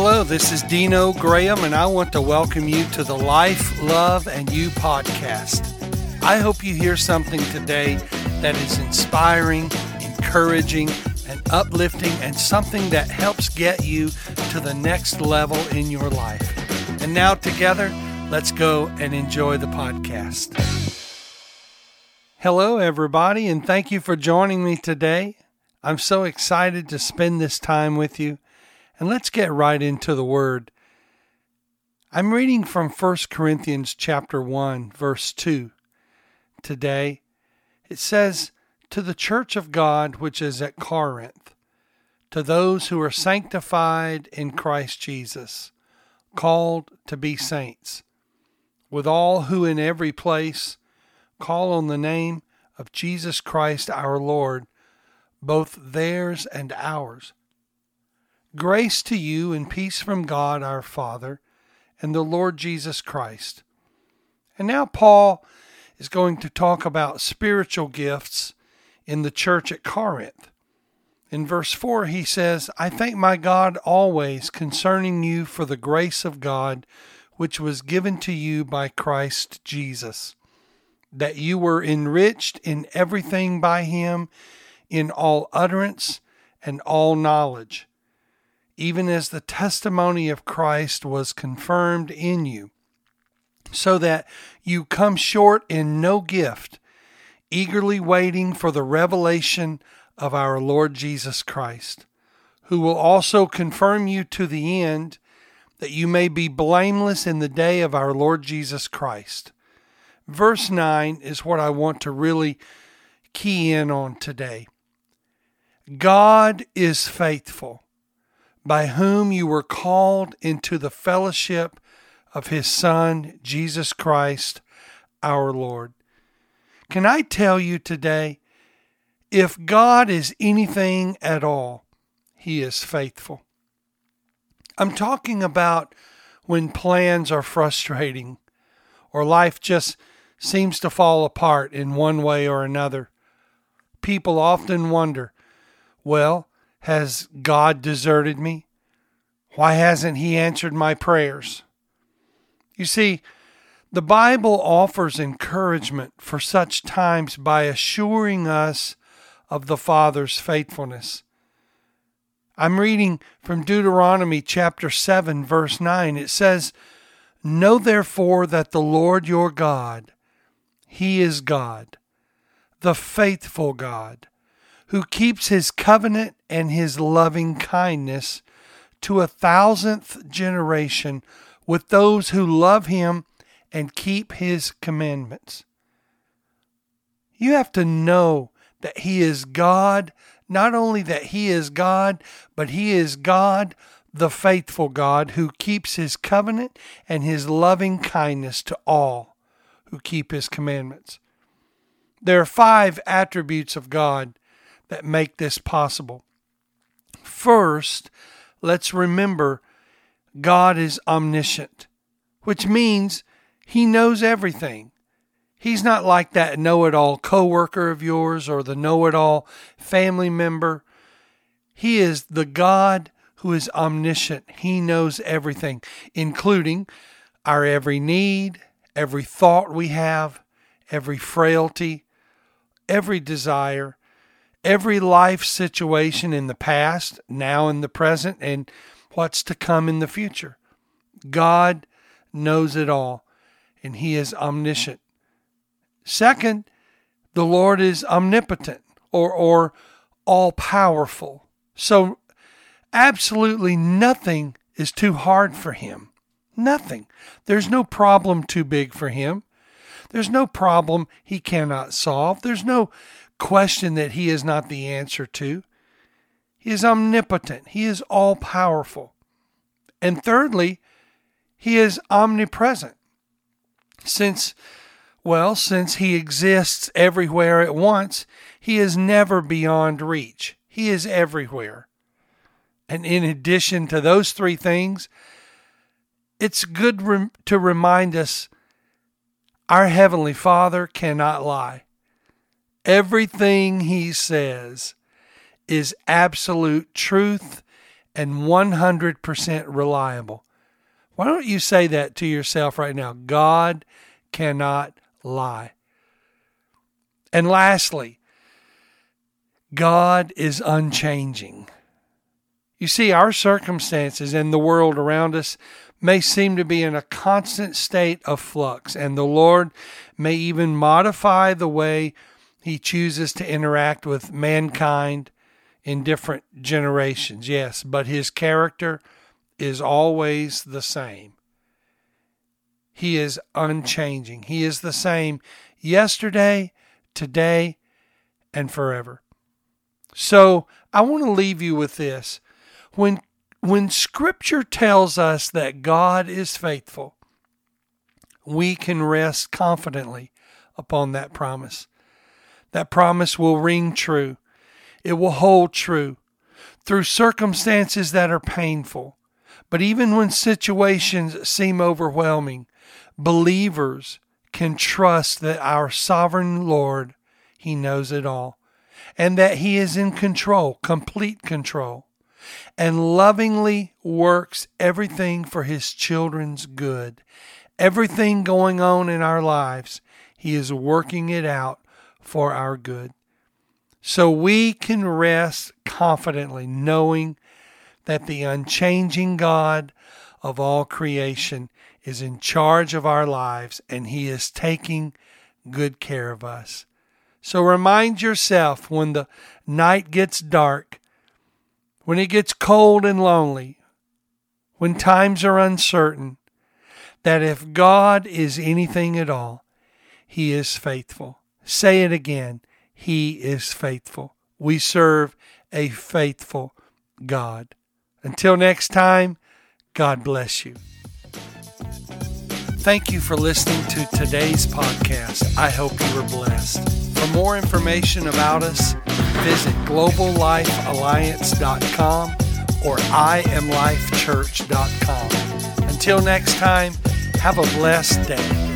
Hello, this is Dino Graham, and I want to welcome you to the Life, Love, and You podcast. I hope you hear something today that is inspiring, encouraging, and uplifting, and something that helps get you to the next level in your life. And now, together, let's go and enjoy the podcast. Hello, everybody, and thank you for joining me today. I'm so excited to spend this time with you. And let's get right into the word. I'm reading from 1 Corinthians chapter 1 verse 2 today. It says, "To the church of God which is at Corinth, to those who are sanctified in Christ Jesus, called to be saints, with all who in every place call on the name of Jesus Christ our Lord, both theirs and ours." Grace to you and peace from God our Father and the Lord Jesus Christ. And now Paul is going to talk about spiritual gifts in the church at Corinth. In verse 4, he says, I thank my God always concerning you for the grace of God which was given to you by Christ Jesus, that you were enriched in everything by him, in all utterance and all knowledge even as the testimony of Christ was confirmed in you, so that you come short in no gift, eagerly waiting for the revelation of our Lord Jesus Christ, who will also confirm you to the end, that you may be blameless in the day of our Lord Jesus Christ. Verse 9 is what I want to really key in on today. God is faithful by whom you were called into the fellowship of his Son, Jesus Christ, our Lord. Can I tell you today, if God is anything at all, he is faithful. I'm talking about when plans are frustrating or life just seems to fall apart in one way or another. People often wonder, well, has God deserted me? Why hasn't He answered my prayers? You see, the Bible offers encouragement for such times by assuring us of the Father's faithfulness. I'm reading from Deuteronomy chapter 7, verse 9. It says, Know therefore that the Lord your God, He is God, the faithful God who keeps his covenant and his loving kindness to a thousandth generation with those who love him and keep his commandments. You have to know that he is God, not only that he is God, but he is God, the faithful God, who keeps his covenant and his loving kindness to all who keep his commandments. There are five attributes of God that make this possible. First, let's remember God is omniscient, which means he knows everything. He's not like that know it all coworker of yours or the know it all family member. He is the God who is omniscient. He knows everything, including our every need, every thought we have, every frailty, every desire, every life situation in the past, now in the present, and what's to come in the future. God knows it all, and He is omniscient. Second, the Lord is omnipotent or, or all powerful. So, absolutely nothing is too hard for Him. Nothing. There's no problem too big for Him. There's no problem He cannot solve. There's no question that he is not the answer to. He is omnipotent, he is all powerful. And thirdly, he is omnipresent. Since, well, since he exists everywhere at once, he is never beyond reach. He is everywhere. And in addition to those three things, it's good to remind us our Heavenly Father cannot lie. Everything he says is absolute truth and 100% reliable. Why don't you say that to yourself right now? God cannot lie. And lastly, God is unchanging. You see, our circumstances and the world around us may seem to be in a constant state of flux, and the Lord may even modify the way He chooses to interact with mankind in different generations. Yes, but His character is always the same. He is unchanging. He is the same yesterday, today, and forever. So I want to leave you with this. When when scripture tells us that God is faithful, we can rest confidently upon that promise. That promise will ring true. It will hold true through circumstances that are painful. But even when situations seem overwhelming, believers can trust that our sovereign Lord, He knows it all, and that He is in control, complete control and lovingly works everything for his children's good. Everything going on in our lives, he is working it out for our good. So we can rest confidently knowing that the unchanging God of all creation is in charge of our lives and he is taking good care of us. So remind yourself when the night gets dark when it gets cold and lonely, when times are uncertain, that if God is anything at all, He is faithful. Say it again He is faithful. We serve a faithful God. Until next time, God bless you. Thank you for listening to today's podcast. I hope you were blessed. For more information about us, visit globallifealliance.com or iamlifechurch.com. Until next time, have a blessed day.